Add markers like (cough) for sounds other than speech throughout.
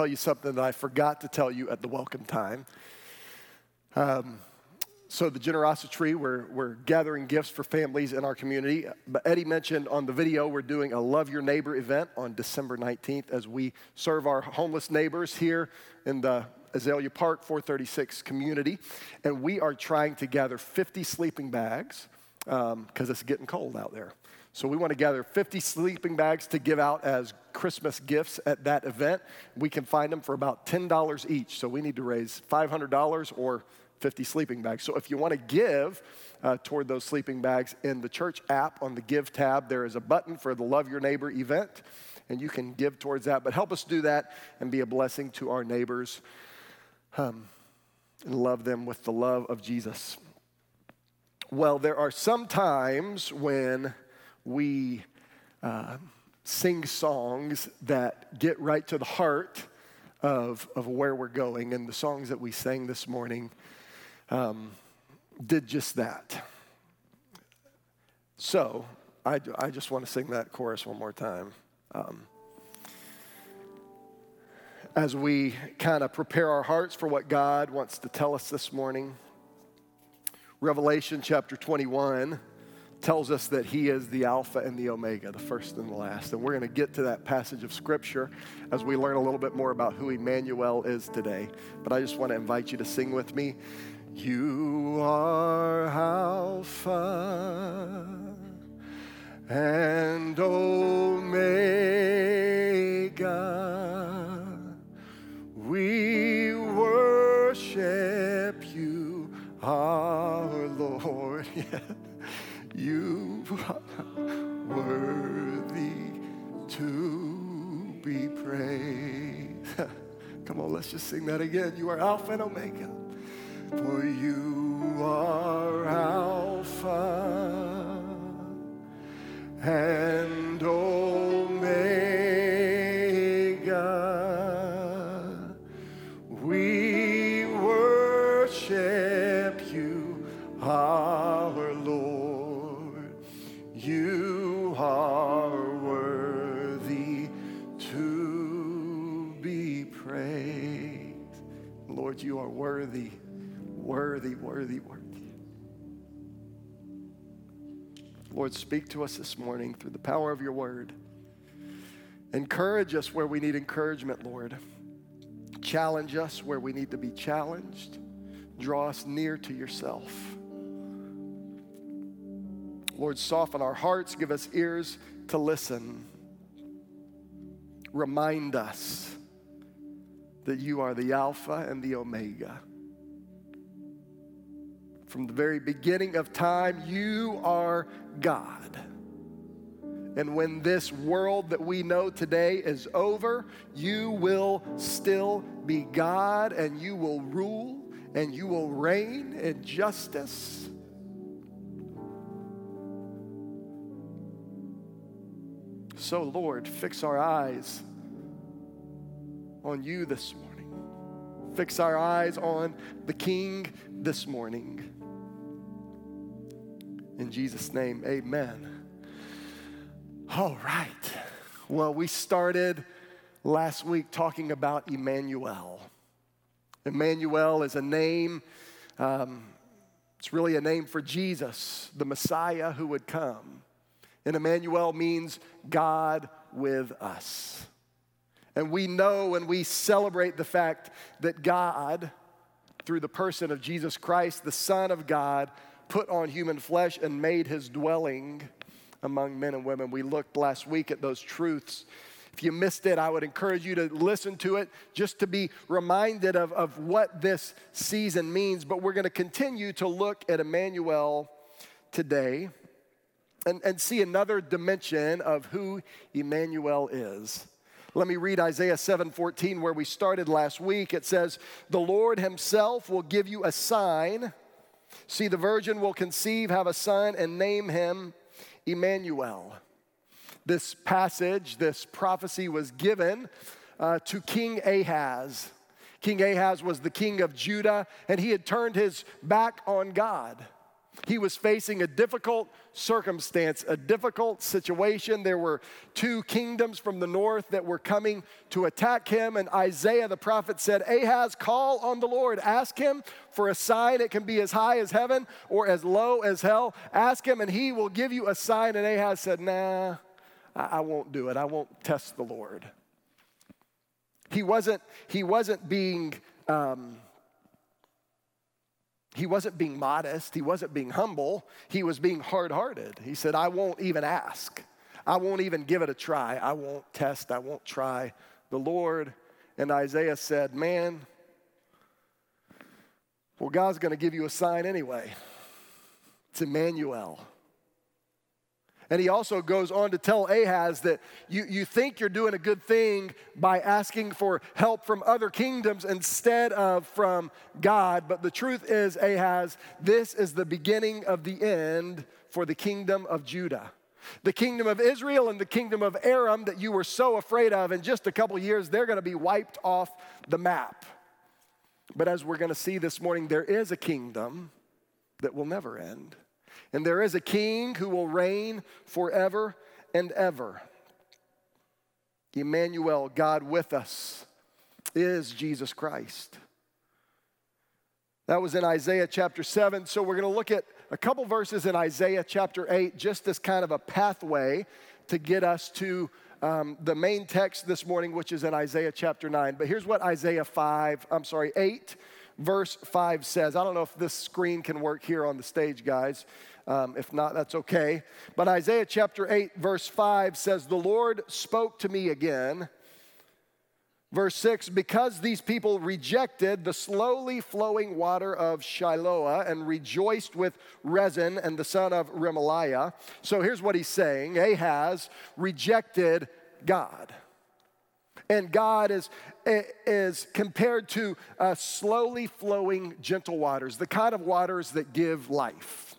tell you something that I forgot to tell you at the welcome time. Um, so, the generosity tree, we're, we're gathering gifts for families in our community. But Eddie mentioned on the video, we're doing a Love Your Neighbor event on December 19th as we serve our homeless neighbors here in the Azalea Park 436 community. And we are trying to gather 50 sleeping bags because um, it's getting cold out there. So we want to gather 50 sleeping bags to give out as Christmas gifts at that event. We can find them for about $10 each. So we need to raise $500 or 50 sleeping bags. So if you want to give uh, toward those sleeping bags in the church app on the Give tab, there is a button for the Love Your Neighbor event, and you can give towards that. But help us do that and be a blessing to our neighbors um, and love them with the love of Jesus. Well, there are some times when we uh, sing songs that get right to the heart of, of where we're going. And the songs that we sang this morning um, did just that. So I, I just want to sing that chorus one more time. Um, as we kind of prepare our hearts for what God wants to tell us this morning, Revelation chapter 21 tells us that he is the Alpha and the Omega, the first and the last. And we're going to get to that passage of Scripture as we learn a little bit more about who Emmanuel is today. But I just want to invite you to sing with me. You are Alpha and Omega. We worship you, our Lord. (laughs) You are worthy to be praised. (laughs) Come on, let's just sing that again. You are Alpha and Omega. For you are Alpha and Omega. Lord, speak to us this morning through the power of your word. Encourage us where we need encouragement, Lord. Challenge us where we need to be challenged. Draw us near to yourself. Lord, soften our hearts, give us ears to listen. Remind us that you are the Alpha and the Omega from the very beginning of time, you are God. And when this world that we know today is over, you will still be God and you will rule and you will reign in justice. So, Lord, fix our eyes on you this morning. Fix our eyes on the King this morning. In Jesus' name, amen. All right. Well, we started last week talking about Emmanuel. Emmanuel is a name, um, it's really a name for Jesus, the Messiah who would come. And Emmanuel means God with us. And we know and we celebrate the fact that God, through the person of Jesus Christ, the Son of God, put on human flesh and made his dwelling among men and women. We looked last week at those truths. If you missed it, I would encourage you to listen to it just to be reminded of, of what this season means. But we're going to continue to look at Emmanuel today and, and see another dimension of who Emmanuel is. Let me read Isaiah 7:14 where we started last week. It says, "The Lord himself will give you a sign. See, the virgin will conceive, have a son, and name him Emmanuel. This passage, this prophecy was given uh, to King Ahaz. King Ahaz was the king of Judah, and he had turned his back on God. He was facing a difficult circumstance, a difficult situation. There were two kingdoms from the north that were coming to attack him. And Isaiah the prophet said, Ahaz, call on the Lord. Ask him for a sign. It can be as high as heaven or as low as hell. Ask him, and he will give you a sign. And Ahaz said, Nah, I won't do it. I won't test the Lord. He wasn't, he wasn't being. Um, he wasn't being modest, he wasn't being humble, he was being hard hearted. He said, I won't even ask. I won't even give it a try. I won't test. I won't try the Lord. And Isaiah said, Man, well, God's going to give you a sign anyway. It's Emmanuel. And he also goes on to tell Ahaz that you, you think you're doing a good thing by asking for help from other kingdoms instead of from God. But the truth is, Ahaz, this is the beginning of the end for the kingdom of Judah. The kingdom of Israel and the kingdom of Aram that you were so afraid of, in just a couple years, they're going to be wiped off the map. But as we're going to see this morning, there is a kingdom that will never end. And there is a king who will reign forever and ever. Emmanuel, God with us, is Jesus Christ. That was in Isaiah chapter 7. So we're going to look at a couple verses in Isaiah chapter 8 just as kind of a pathway to get us to um, the main text this morning, which is in Isaiah chapter 9. But here's what Isaiah 5, I'm sorry, 8, verse 5 says. I don't know if this screen can work here on the stage, guys. Um, if not, that's okay. But Isaiah chapter 8, verse 5 says, The Lord spoke to me again. Verse 6 Because these people rejected the slowly flowing water of Shiloah and rejoiced with Rezin and the son of Remaliah. So here's what he's saying Ahaz rejected God. And God is, is compared to uh, slowly flowing gentle waters, the kind of waters that give life.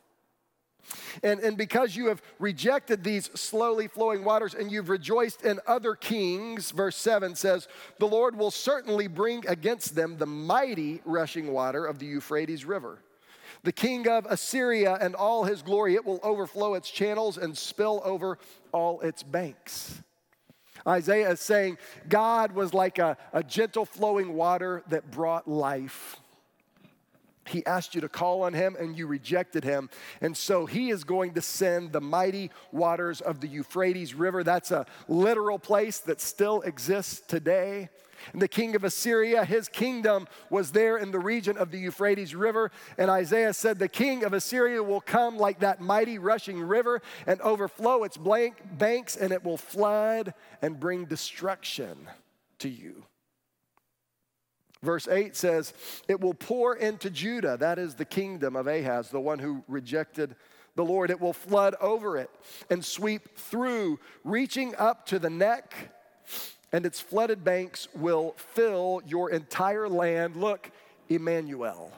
And, and because you have rejected these slowly flowing waters and you've rejoiced in other kings, verse 7 says, the Lord will certainly bring against them the mighty rushing water of the Euphrates River. The king of Assyria and all his glory, it will overflow its channels and spill over all its banks. Isaiah is saying God was like a, a gentle flowing water that brought life. He asked you to call on him and you rejected him. And so he is going to send the mighty waters of the Euphrates River. That's a literal place that still exists today. And the king of Assyria, his kingdom was there in the region of the Euphrates River. And Isaiah said, The king of Assyria will come like that mighty rushing river and overflow its blank banks, and it will flood and bring destruction to you. Verse 8 says, It will pour into Judah, that is the kingdom of Ahaz, the one who rejected the Lord. It will flood over it and sweep through, reaching up to the neck, and its flooded banks will fill your entire land. Look, Emmanuel.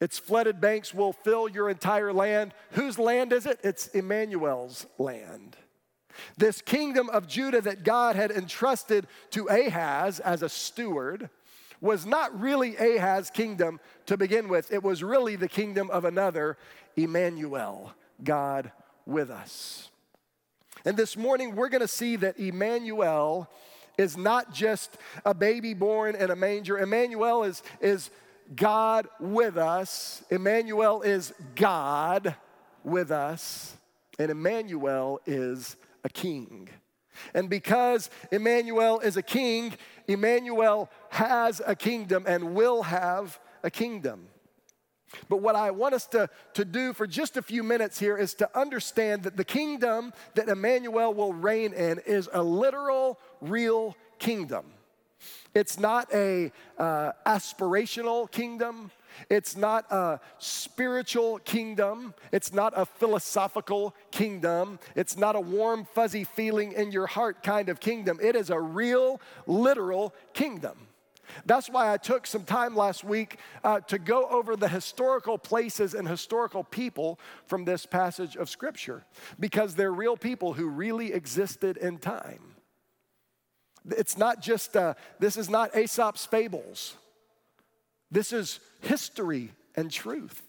Its flooded banks will fill your entire land. Whose land is it? It's Emmanuel's land. This kingdom of Judah that God had entrusted to Ahaz as a steward was not really Ahaz's kingdom to begin with. It was really the kingdom of another, Emmanuel, God with us. And this morning, we're going to see that Emmanuel is not just a baby born in a manger. Emmanuel is, is God with us. Emmanuel is God with us. And Emmanuel is a king. And because Emmanuel is a king, Emmanuel has a kingdom and will have a kingdom. But what I want us to, to do for just a few minutes here is to understand that the kingdom that Emmanuel will reign in is a literal, real kingdom. It's not a uh, aspirational kingdom. It's not a spiritual kingdom. It's not a philosophical kingdom. It's not a warm, fuzzy feeling in your heart kind of kingdom. It is a real, literal kingdom. That's why I took some time last week uh, to go over the historical places and historical people from this passage of Scripture, because they're real people who really existed in time. It's not just, uh, this is not Aesop's fables. This is history and truth.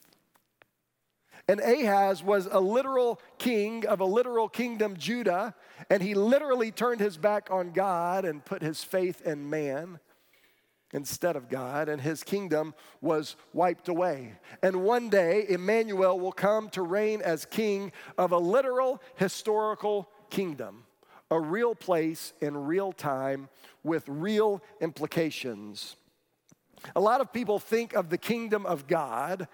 And Ahaz was a literal king of a literal kingdom, Judah, and he literally turned his back on God and put his faith in man instead of God, and his kingdom was wiped away. And one day, Emmanuel will come to reign as king of a literal historical kingdom, a real place in real time with real implications. A lot of people think of the kingdom of God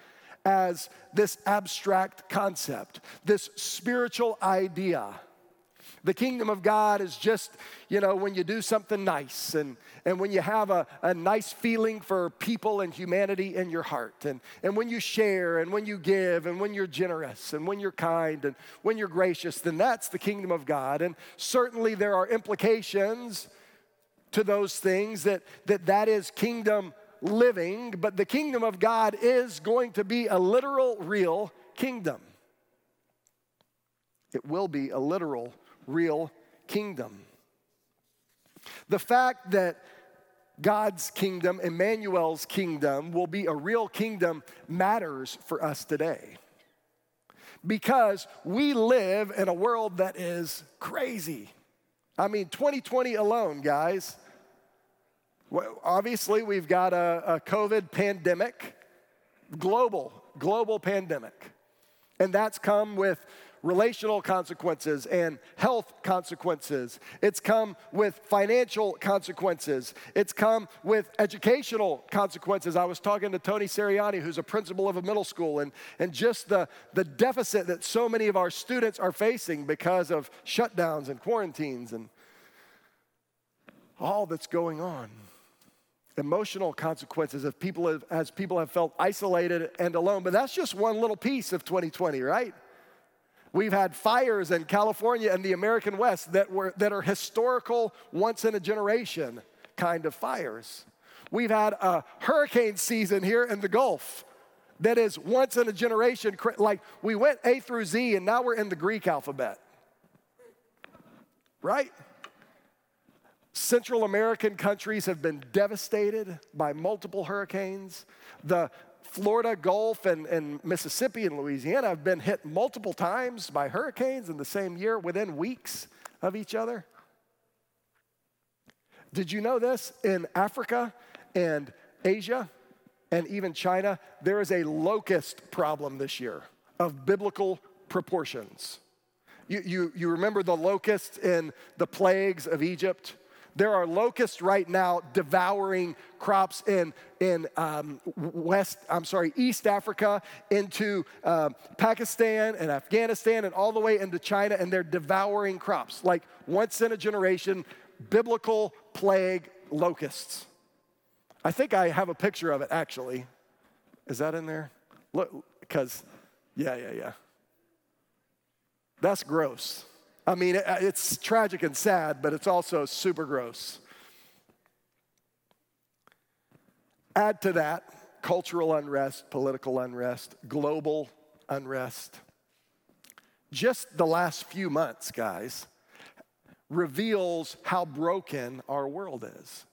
as this abstract concept, this spiritual idea. The kingdom of God is just, you know, when you do something nice and, and when you have a, a nice feeling for people and humanity in your heart, and, and when you share and when you give and when you're generous and when you're kind and when you're gracious, then that's the kingdom of God. And certainly there are implications to those things that that, that is kingdom living, but the kingdom of God is going to be a literal, real kingdom. It will be a literal, real kingdom. The fact that God's kingdom, Emmanuel's kingdom, will be a real kingdom matters for us today. Because we live in a world that is crazy. I mean, 2020 alone, guys, well, obviously, we've got a, a COVID pandemic, global, global pandemic. And that's come with relational consequences and health consequences. It's come with financial consequences. It's come with educational consequences. I was talking to Tony Seriani, who's a principal of a middle school, and, and just the, the deficit that so many of our students are facing because of shutdowns and quarantines and all that's going on emotional consequences of people have, as people have felt isolated and alone. But that's just one little piece of 2020, right? We've had fires in California and the American West that, were, that are historical, once in a generation kind of fires. We've had a hurricane season here in the Gulf that is once in a generation. Like we went A through Z and now we're in the Greek alphabet. Right? Central American countries have been devastated by multiple hurricanes. The Florida Gulf and, and, Mississippi and Louisiana have been hit multiple times by hurricanes in the same year within weeks of each other. Did you know this? In Africa and Asia and even China, there is a locust problem this year of biblical proportions. You, you, you remember the locusts in the plagues of Egypt? There are locusts right now devouring crops in, in um, West, I'm sorry, East Africa, into uh, Pakistan and Afghanistan, and all the way into China, and they're devouring crops. Like once in a generation, biblical plague locusts. I think I have a picture of it actually. Is that in there? Look, because, yeah, yeah, yeah. That's gross. I mean, uh, it's tragic and sad, but it's also super gross. Add to that cultural unrest, political unrest, global unrest. Just the last few months, guys, reveals how broken our world is.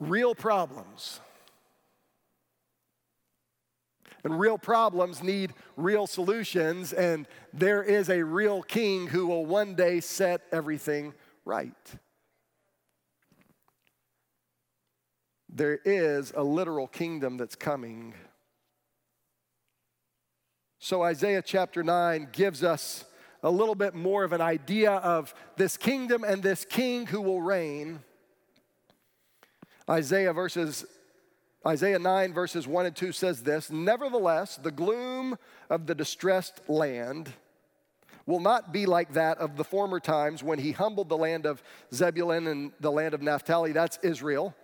Real problems and real problems need real solutions, and there is a real king who will one day set everything right. There is a literal kingdom that's coming. So, Isaiah chapter 9 gives us a little bit more of an idea of this kingdom and this king who will reign. Isaiah verses Isaiah 9, verses 1 and 2 says this Nevertheless, the gloom of the distressed land will not be like that of the former times when he humbled the land of Zebulun and the land of Naphtali, that's Israel.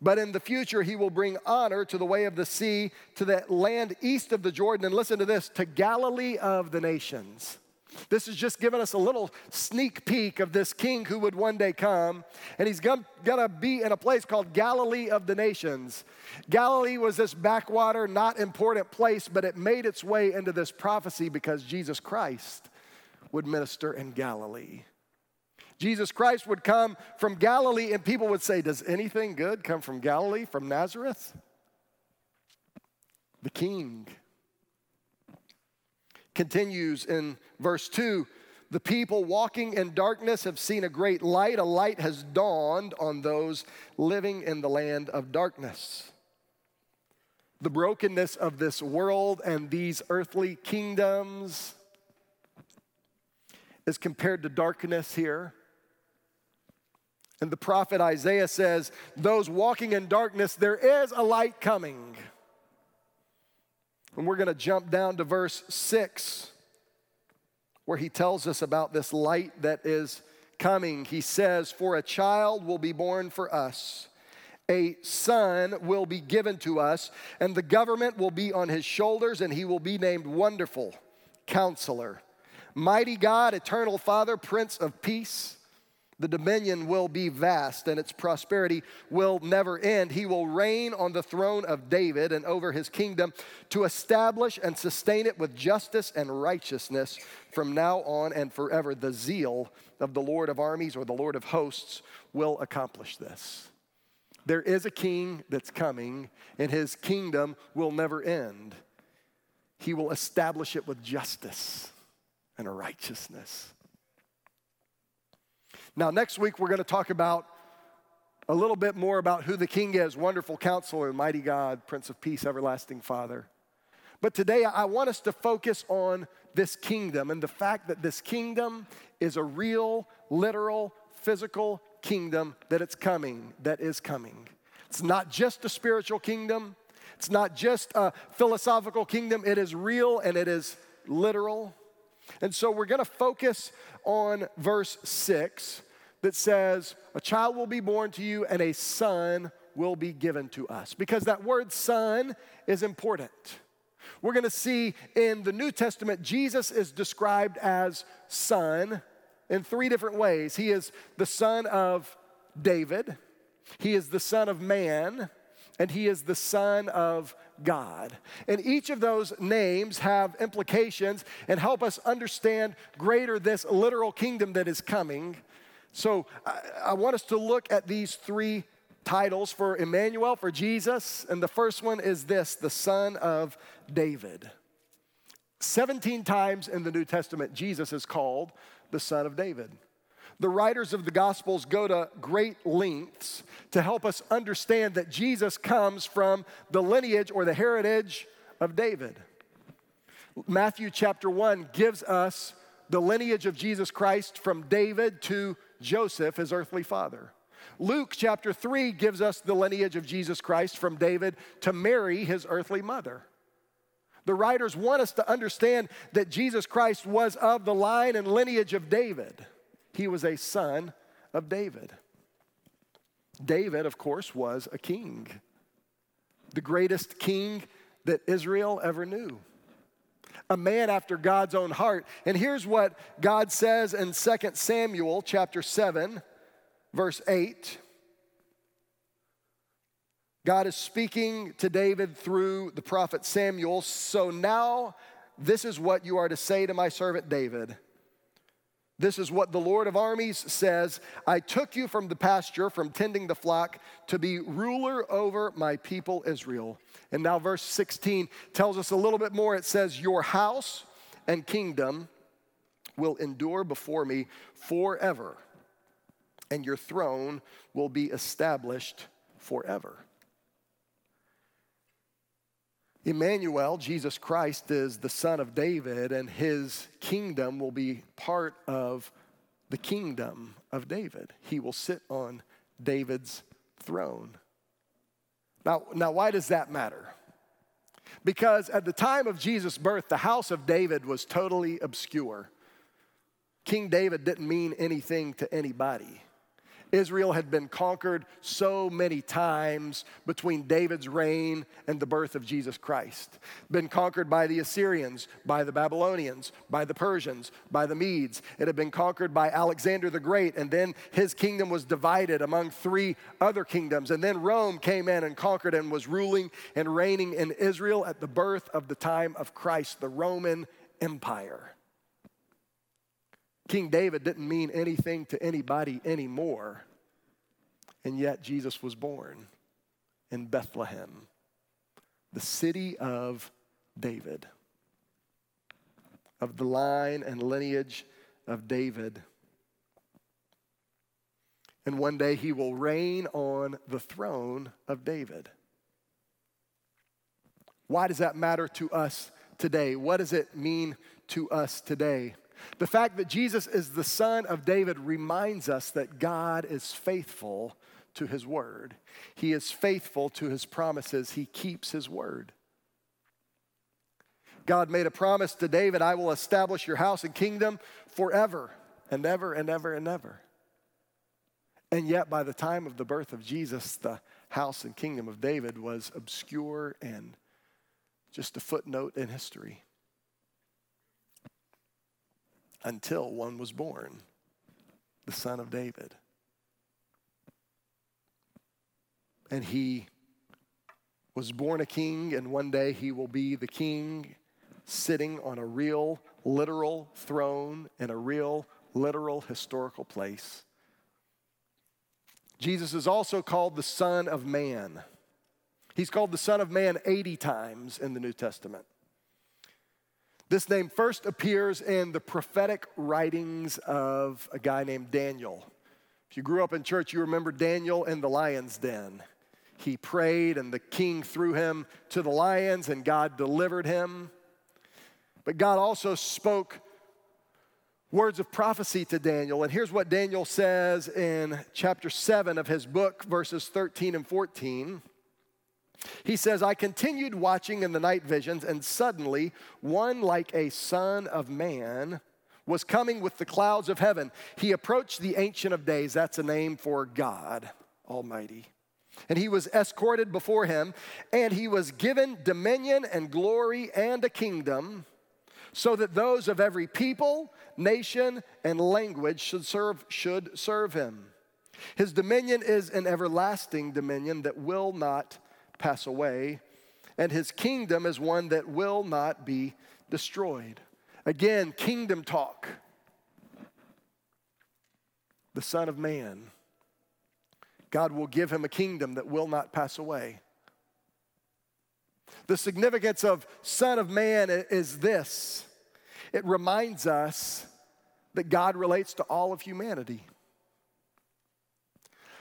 But in the future, he will bring honor to the way of the sea, to the land east of the Jordan, and listen to this to Galilee of the nations. This is just giving us a little sneak peek of this king who would one day come. And he's going to be in a place called Galilee of the Nations. Galilee was this backwater, not important place, but it made its way into this prophecy because Jesus Christ would minister in Galilee. Jesus Christ would come from Galilee, and people would say, Does anything good come from Galilee, from Nazareth? The king continues in verse 2 the people walking in darkness have seen a great light. A light has dawned on those living in the land of darkness. The brokenness of this world and these earthly kingdoms is compared to darkness here. And the prophet Isaiah says, Those walking in darkness, there is a light coming. And we're going to jump down to verse 6 where he tells us about this light that is coming. He says, For a child will be born for us, a son will be given to us, and the government will be on his shoulders, and he will be named Wonderful, Counselor, Mighty God, Eternal Father, Prince of Peace. The dominion will be vast and its prosperity will never end. He will reign on the throne of David and over his kingdom to establish and sustain it with justice and righteousness from now on and forever. The zeal of the Lord of armies or the Lord of hosts will accomplish this. There is a king that's coming, and his kingdom will never end. He will establish it with justice and righteousness. Now, next week, we're going to talk about a little bit more about who the king is wonderful counselor, mighty God, Prince of Peace, everlasting Father. But today, I want us to focus on this kingdom and the fact that this kingdom is a real, literal, physical kingdom that it's coming, that is coming. It's not just a spiritual kingdom, it's not just a philosophical kingdom, it is real and it is literal. And so we're going to focus on verse 6 that says, A child will be born to you and a son will be given to us. Because that word son is important. We're going to see in the New Testament, Jesus is described as son in three different ways. He is the son of David, he is the son of man, and he is the son of God. And each of those names have implications and help us understand greater this literal kingdom that is coming. So I, I want us to look at these three titles for Emmanuel, for Jesus. And the first one is this the Son of David. 17 times in the New Testament, Jesus is called the Son of David the writers of the Gospels go to great lengths to help us understand that Jesus comes from the lineage or the heritage of David. Matthew chapter 1 gives us the lineage of Jesus Christ from David to Joseph, his earthly father. Luke chapter 3 gives us the lineage of Jesus Christ from David to Mary, his earthly mother. The writers want us to understand that Jesus Christ was of the line and lineage of David. He was a son of David. David, of course, was a king, the greatest king that Israel ever knew. A man after God's own heart. And here's what God says in 2 Samuel chapter 7, verse 8. God is speaking to David through the prophet Samuel. So now, this is what you are to say to my servant David. This is what the Lord of armies says I took you from the pasture, from tending the flock, to be ruler over my people Israel. And now, verse 16 tells us a little bit more. It says, Your house and kingdom will endure before me forever, and your throne will be established forever. Emmanuel, Jesus Christ, is the son of David, and his kingdom will be part of the kingdom of David. He will sit on David's throne. Now, now why does that matter? Because at the time of Jesus' birth, the house of David was totally obscure. King David didn't mean anything to anybody. Israel had been conquered so many times between David's reign and the birth of Jesus Christ. Been conquered by the Assyrians, by the Babylonians, by the Persians, by the Medes. It had been conquered by Alexander the Great, and then his kingdom was divided among three other kingdoms. And then Rome came in and conquered and was ruling and reigning in Israel at the birth of the time of Christ, the Roman Empire. King David didn't mean anything to anybody anymore. And yet Jesus was born in Bethlehem, the city of David, of the line and lineage of David. And one day he will reign on the throne of David. Why does that matter to us today? What does it mean to us today? The fact that Jesus is the son of David reminds us that God is faithful to his word. He is faithful to his promises. He keeps his word. God made a promise to David I will establish your house and kingdom forever and ever and ever and ever. And yet, by the time of the birth of Jesus, the house and kingdom of David was obscure and just a footnote in history until one was born, the son of David. And he was born a king, and one day he will be the king sitting on a real, literal throne in a real, literal, historical place. Jesus is also called the Son of Man. He's called the Son of Man 80 times in the New Testament. This name first appears in the prophetic writings of a guy named Daniel. If you grew up in church, you remember Daniel in the lion's den. He prayed, and the king threw him to the lions, and God delivered him. But God also spoke words of prophecy to Daniel. And here's what Daniel says in chapter 7 of his book, verses 13 and 14. He says, I continued watching in the night visions, and suddenly one like a son of man was coming with the clouds of heaven. He approached the Ancient of Days, that's a name for God Almighty. And he was escorted before him, and he was given dominion and glory and a kingdom so that those of every people, nation, and language should serve, should serve him. His dominion is an everlasting dominion that will not pass away, and his kingdom is one that will not be destroyed. Again, kingdom talk. The Son of Man. God will give him a kingdom that will not pass away. The significance of Son of Man is this it reminds us that God relates to all of humanity.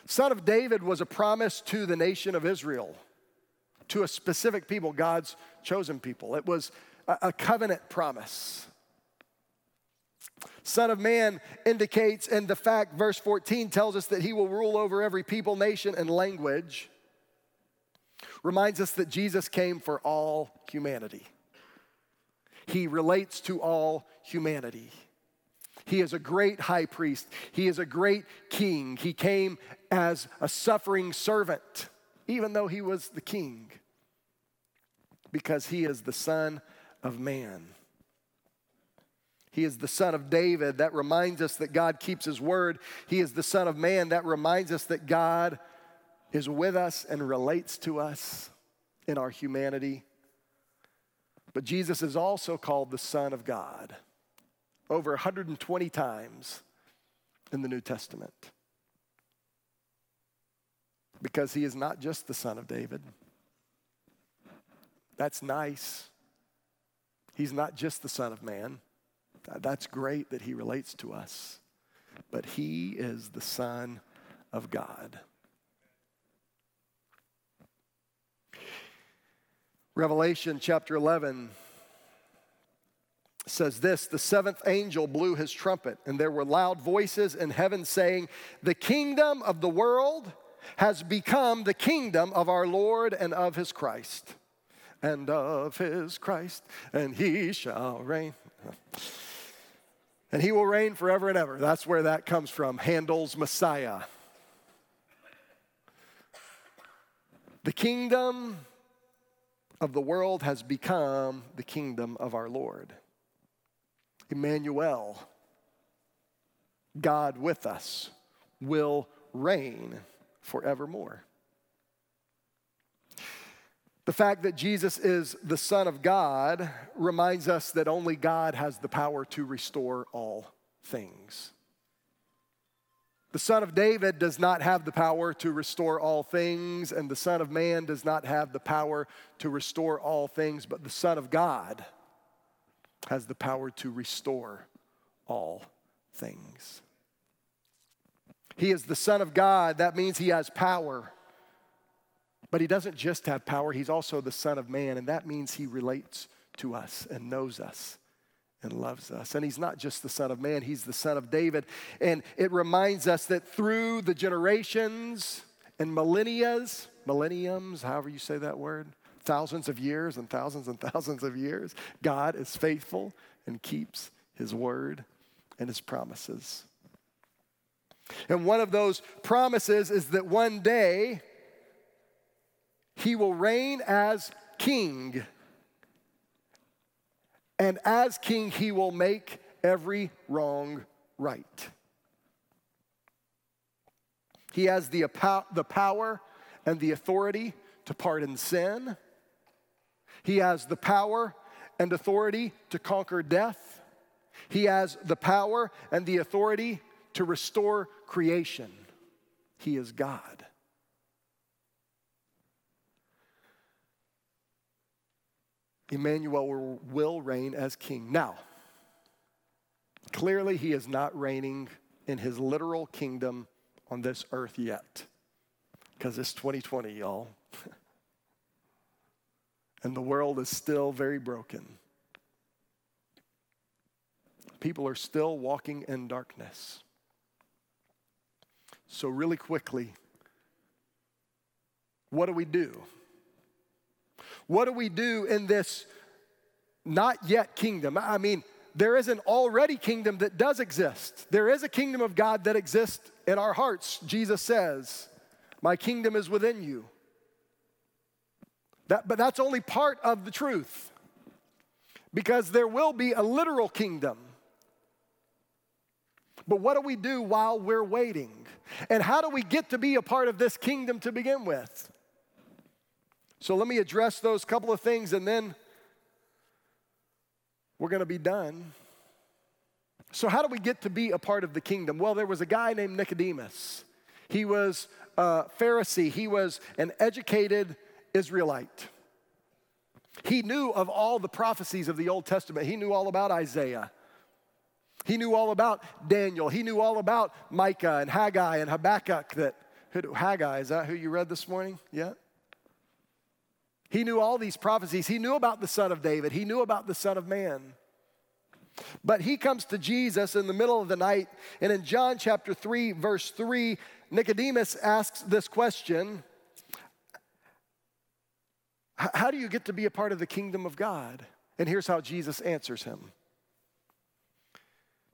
Son of David was a promise to the nation of Israel, to a specific people, God's chosen people. It was a covenant promise. Son of Man indicates, and the fact, verse 14 tells us that he will rule over every people, nation, and language reminds us that Jesus came for all humanity. He relates to all humanity. He is a great high priest. He is a great king. He came as a suffering servant, even though he was the king, because he is the Son of Man. He is the son of David. That reminds us that God keeps his word. He is the son of man. That reminds us that God is with us and relates to us in our humanity. But Jesus is also called the Son of God over 120 times in the New Testament. Because he is not just the Son of David. That's nice. He's not just the Son of Man. That's great that he relates to us. But he is the Son of God. Revelation chapter 11 says this The seventh angel blew his trumpet, and there were loud voices in heaven saying, The kingdom of the world has become the kingdom of our Lord and of his Christ, and of his Christ, and he shall reign. And he will reign forever and ever. That's where that comes from. Handel's Messiah. The kingdom of the world has become the kingdom of our Lord. Emmanuel, God with us, will reign forevermore. The fact that Jesus is the Son of God reminds us that only God has the power to restore all things. The Son of David does not have the power to restore all things, and the Son of Man does not have the power to restore all things, but the Son of God has the power to restore all things. He is the Son of God. That means he has power. But he doesn't just have power, he's also the Son of Man, and that means he relates to us and knows us and loves us. And he's not just the Son of Man, he's the Son of David. And it reminds us that through the generations and millennias, millenniums, however you say that word, thousands of years and thousands and thousands of years, God is faithful and keeps his word and his promises. And one of those promises is that one day he will reign as king and as king, he will make every wrong right. He has the, the power and the authority to pardon sin. He has the power and authority to conquer death. He has the power and the authority to restore creation. He is God. Emmanuel will reign as king. Now, clearly, he is not reigning in his literal kingdom on this earth yet, because it's 2020, y'all. (laughs) and the world is still very broken. People are still walking in darkness. So, really quickly, what do we do? What do we do in this not yet kingdom? I mean, there is an already kingdom that does exist. There is a kingdom of God that exists in our hearts. Jesus says, My kingdom is within you. That, but that's only part of the truth because there will be a literal kingdom. But what do we do while we're waiting? And how do we get to be a part of this kingdom to begin with? So let me address those couple of things and then we're going to be done. So, how do we get to be a part of the kingdom? Well, there was a guy named Nicodemus. He was a Pharisee, he was an educated Israelite. He knew of all the prophecies of the Old Testament, he knew all about Isaiah. He knew all about Daniel. He knew all about Micah and Haggai and Habakkuk. That Haggai is that who you read this morning? Yeah. He knew all these prophecies. He knew about the Son of David. He knew about the Son of Man. But he comes to Jesus in the middle of the night, and in John chapter 3, verse 3, Nicodemus asks this question How do you get to be a part of the kingdom of God? And here's how Jesus answers him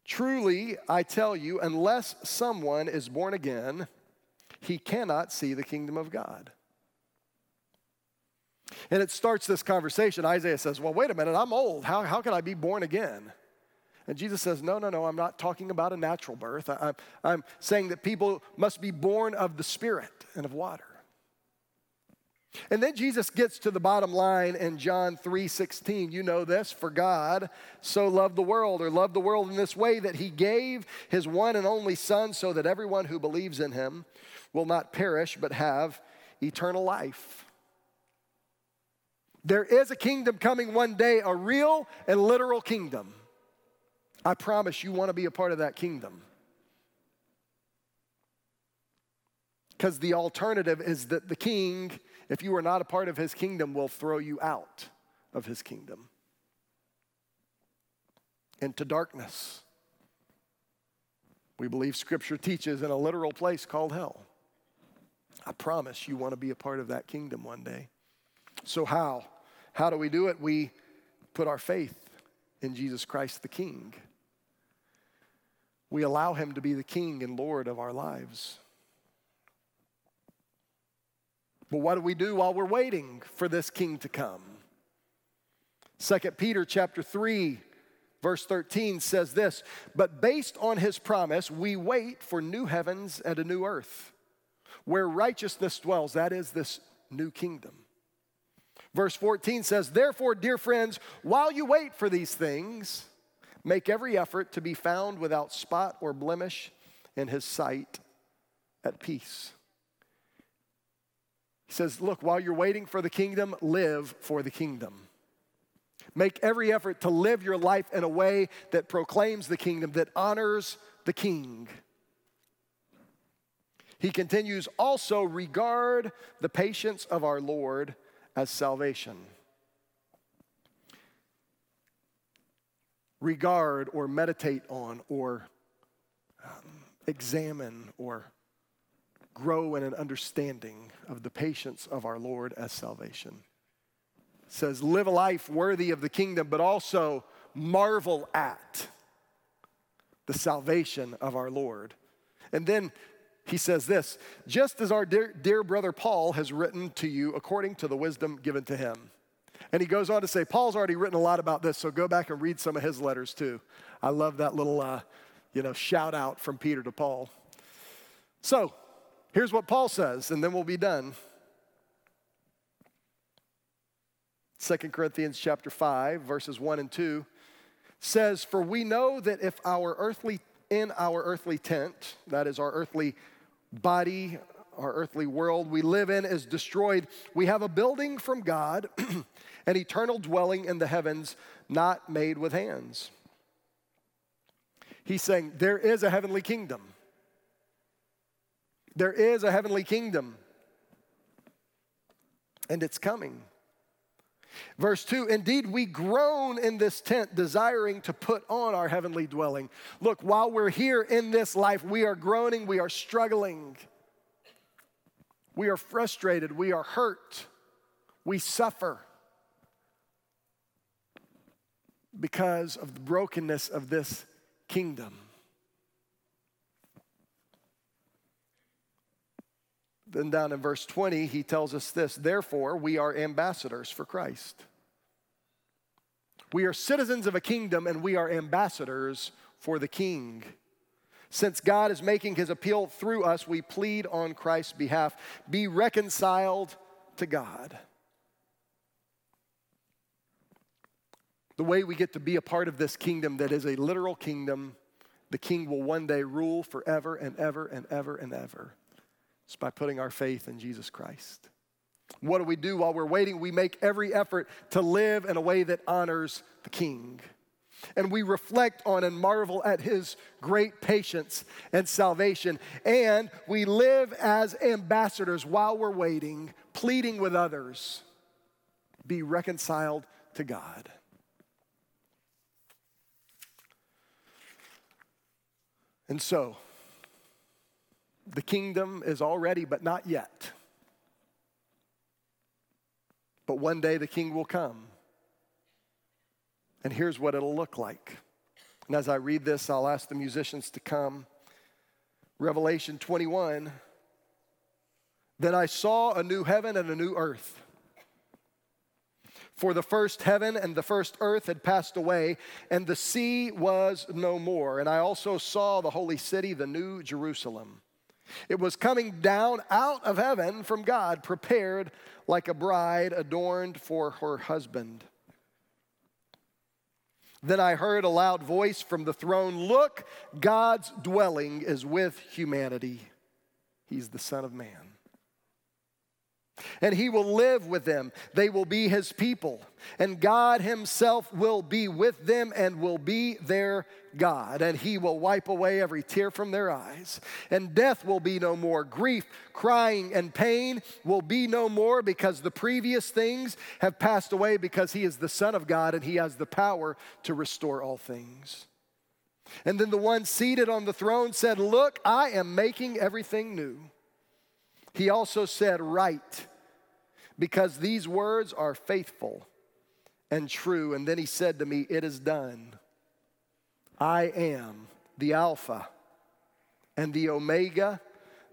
Truly, I tell you, unless someone is born again, he cannot see the kingdom of God. And it starts this conversation. Isaiah says, Well, wait a minute, I'm old. How, how can I be born again? And Jesus says, No, no, no, I'm not talking about a natural birth. I, I, I'm saying that people must be born of the Spirit and of water. And then Jesus gets to the bottom line in John 3:16. You know this, for God so loved the world or loved the world in this way that he gave his one and only son so that everyone who believes in him will not perish but have eternal life. There is a kingdom coming one day, a real and literal kingdom. I promise you want to be a part of that kingdom. Because the alternative is that the king, if you are not a part of his kingdom, will throw you out of his kingdom into darkness. We believe scripture teaches in a literal place called hell. I promise you want to be a part of that kingdom one day. So, how? How do we do it? We put our faith in Jesus Christ the King. We allow him to be the King and Lord of our lives. But what do we do while we're waiting for this king to come? 2 Peter chapter 3 verse 13 says this, but based on his promise we wait for new heavens and a new earth where righteousness dwells, that is this new kingdom. Verse 14 says, Therefore, dear friends, while you wait for these things, Make every effort to be found without spot or blemish in his sight at peace. He says, Look, while you're waiting for the kingdom, live for the kingdom. Make every effort to live your life in a way that proclaims the kingdom, that honors the king. He continues, also regard the patience of our Lord as salvation. Regard or meditate on or um, examine or grow in an understanding of the patience of our Lord as salvation. It says, live a life worthy of the kingdom, but also marvel at the salvation of our Lord. And then he says this just as our dear, dear brother Paul has written to you according to the wisdom given to him. And he goes on to say, Paul's already written a lot about this, so go back and read some of his letters too. I love that little, uh, you know, shout out from Peter to Paul. So, here's what Paul says, and then we'll be done. 2 Corinthians chapter 5, verses 1 and 2 says, For we know that if our earthly, in our earthly tent, that is our earthly body, our earthly world we live in is destroyed, we have a building from God, (clears throat) an eternal dwelling in the heavens, not made with hands. He's saying there is a heavenly kingdom. There is a heavenly kingdom, and it's coming. Verse 2 Indeed, we groan in this tent, desiring to put on our heavenly dwelling. Look, while we're here in this life, we are groaning, we are struggling, we are frustrated, we are hurt, we suffer because of the brokenness of this kingdom. Then down in verse 20, he tells us this Therefore, we are ambassadors for Christ. We are citizens of a kingdom and we are ambassadors for the king. Since God is making his appeal through us, we plead on Christ's behalf be reconciled to God. The way we get to be a part of this kingdom that is a literal kingdom, the king will one day rule forever and ever and ever and ever. It's by putting our faith in Jesus Christ. What do we do while we're waiting? We make every effort to live in a way that honors the King. And we reflect on and marvel at his great patience and salvation. And we live as ambassadors while we're waiting, pleading with others be reconciled to God. And so, the kingdom is already, but not yet. But one day the king will come. And here's what it'll look like. And as I read this, I'll ask the musicians to come. Revelation 21 Then I saw a new heaven and a new earth. For the first heaven and the first earth had passed away, and the sea was no more. And I also saw the holy city, the new Jerusalem it was coming down out of heaven from God, prepared like a bride adorned for her husband. Then I heard a loud voice from the throne Look, God's dwelling is with humanity. He's the Son of Man and he will live with them. They will be his people, and God himself will be with them and will be their God, and he will wipe away every tear from their eyes. And death will be no more. Grief, crying, and pain will be no more because the previous things have passed away because he is the Son of God and he has the power to restore all things. And then the one seated on the throne said, Look, I am making everything new. He also said, Write, because these words are faithful and true. And then he said to me, It is done. I am the Alpha and the Omega,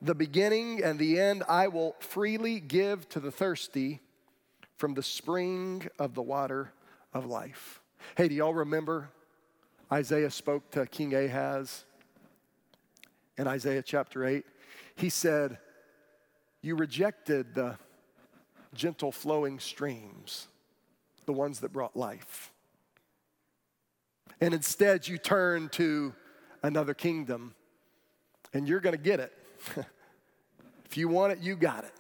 the beginning and the end. I will freely give to the thirsty from the spring of the water of life. Hey, do y'all remember Isaiah spoke to King Ahaz in Isaiah chapter 8? He said, you rejected the gentle flowing streams, the ones that brought life. And instead, you turn to another kingdom, and you're going to get it. (laughs) if you want it, you got it.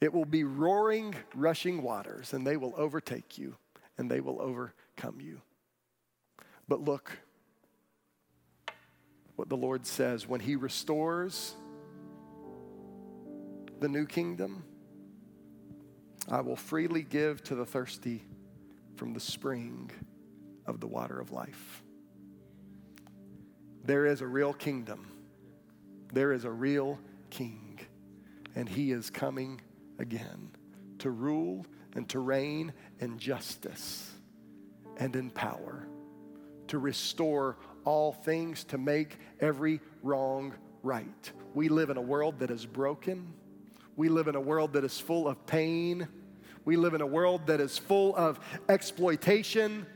It will be roaring, rushing waters, and they will overtake you, and they will overcome you. But look what the Lord says when He restores the new kingdom. I will freely give to the thirsty from the spring of the water of life. There is a real kingdom. There is a real king, and he is coming again to rule and to reign in justice and in power, to restore all things, to make every wrong right. We live in a world that is broken. We live in a world that is full of pain. We live in a world that is full of exploitation.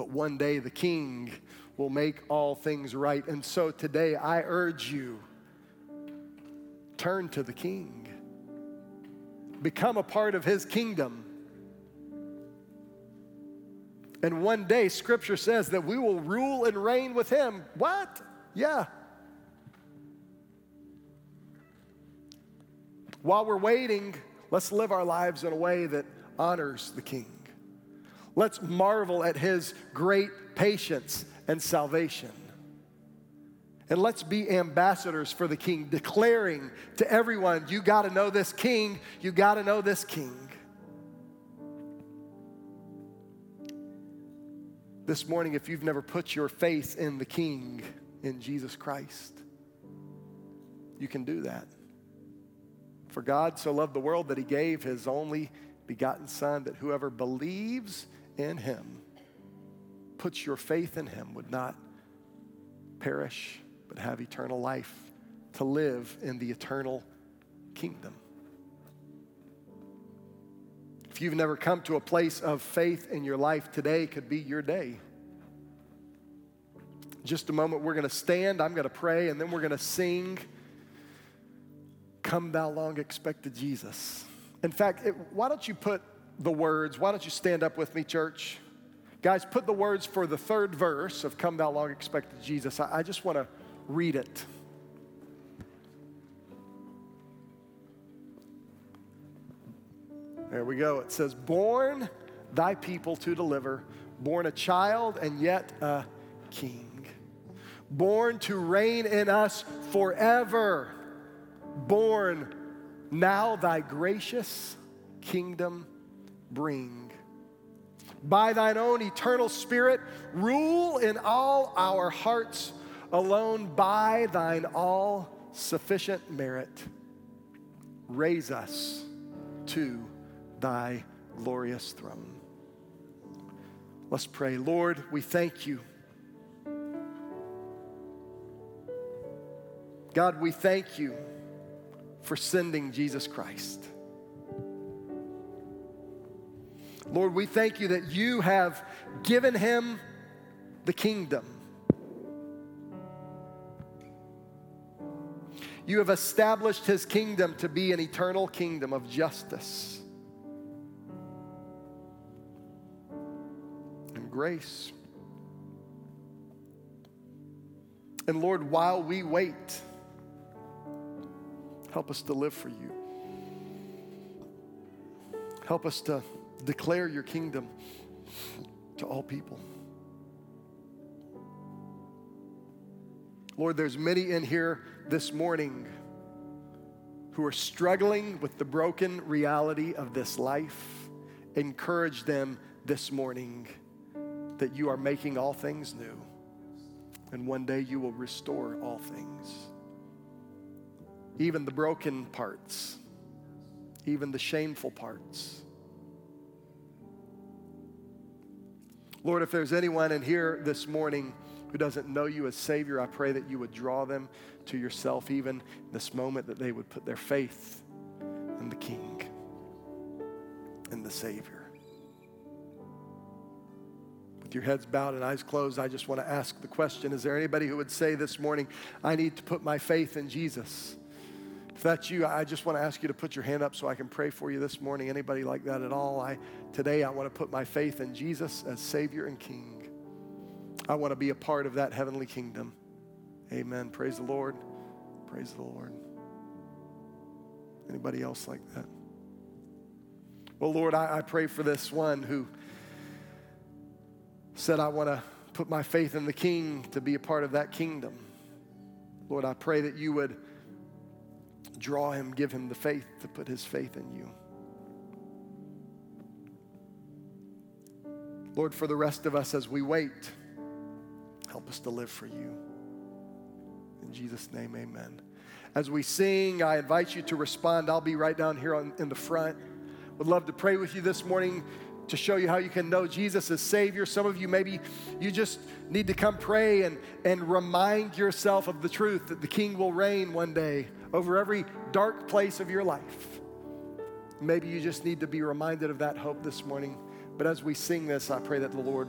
But one day the king will make all things right. And so today I urge you turn to the king, become a part of his kingdom. And one day, scripture says that we will rule and reign with him. What? Yeah. While we're waiting, let's live our lives in a way that honors the King. Let's marvel at his great patience and salvation. And let's be ambassadors for the King, declaring to everyone, you got to know this King, you got to know this King. This morning, if you've never put your faith in the King, in Jesus Christ, you can do that. For God so loved the world that he gave his only begotten Son, that whoever believes in him, puts your faith in him, would not perish, but have eternal life to live in the eternal kingdom. If you've never come to a place of faith in your life, today could be your day. just a moment, we're going to stand, I'm going to pray, and then we're going to sing. Come, thou long expected Jesus. In fact, it, why don't you put the words, why don't you stand up with me, church? Guys, put the words for the third verse of Come Thou Long Expected Jesus. I, I just want to read it. There we go. It says, Born thy people to deliver, born a child and yet a king, born to reign in us forever born, now thy gracious kingdom bring. By thine own eternal spirit, rule in all our hearts alone by thine all sufficient merit. Raise us to thy glorious throne. Let's pray. Lord, we thank you. God, we thank you for sending Jesus Christ. Lord, we thank you that you have given him the kingdom. You have established his kingdom to be an eternal kingdom of justice and grace. And Lord, while we wait, Help us to live for you. Help us to declare your kingdom to all people. Lord, there's many in here this morning who are struggling with the broken reality of this life. Encourage them this morning that you are making all things new. And one day you will restore all things even the broken parts, even the shameful parts. Lord, if there's anyone in here this morning who doesn't know you as Savior, I pray that you would draw them to yourself even this moment, that they would put their faith in the King, in the Savior. With your heads bowed and eyes closed, I just want to ask the question Is there anybody who would say this morning, I need to put my faith in Jesus? If that's you, I just want to ask you to put your hand up so I can pray for you this morning. Anybody like that at all? I today I want to put my faith in Jesus as Savior and King. I want to be a part of that heavenly kingdom. Amen. Praise the Lord. Praise the Lord. Anybody else like that? Well, Lord, I, I pray for this one who said, I want to put my faith in the King to be a part of that kingdom. Lord, I pray that you would draw him, give him the faith to put his faith in you. Lord, for the rest of us as we wait, help us to live for you. In Jesus' name, amen. As we sing, I invite you to respond. I'll be right down here on, in the front. Would love to pray with you this morning to show you how you can know Jesus as Savior. Some of you, maybe you just need to come pray and, and remind yourself of the truth that the King will reign one day over every dark place of your life. Maybe you just need to be reminded of that hope this morning. But as we sing this, I pray that the Lord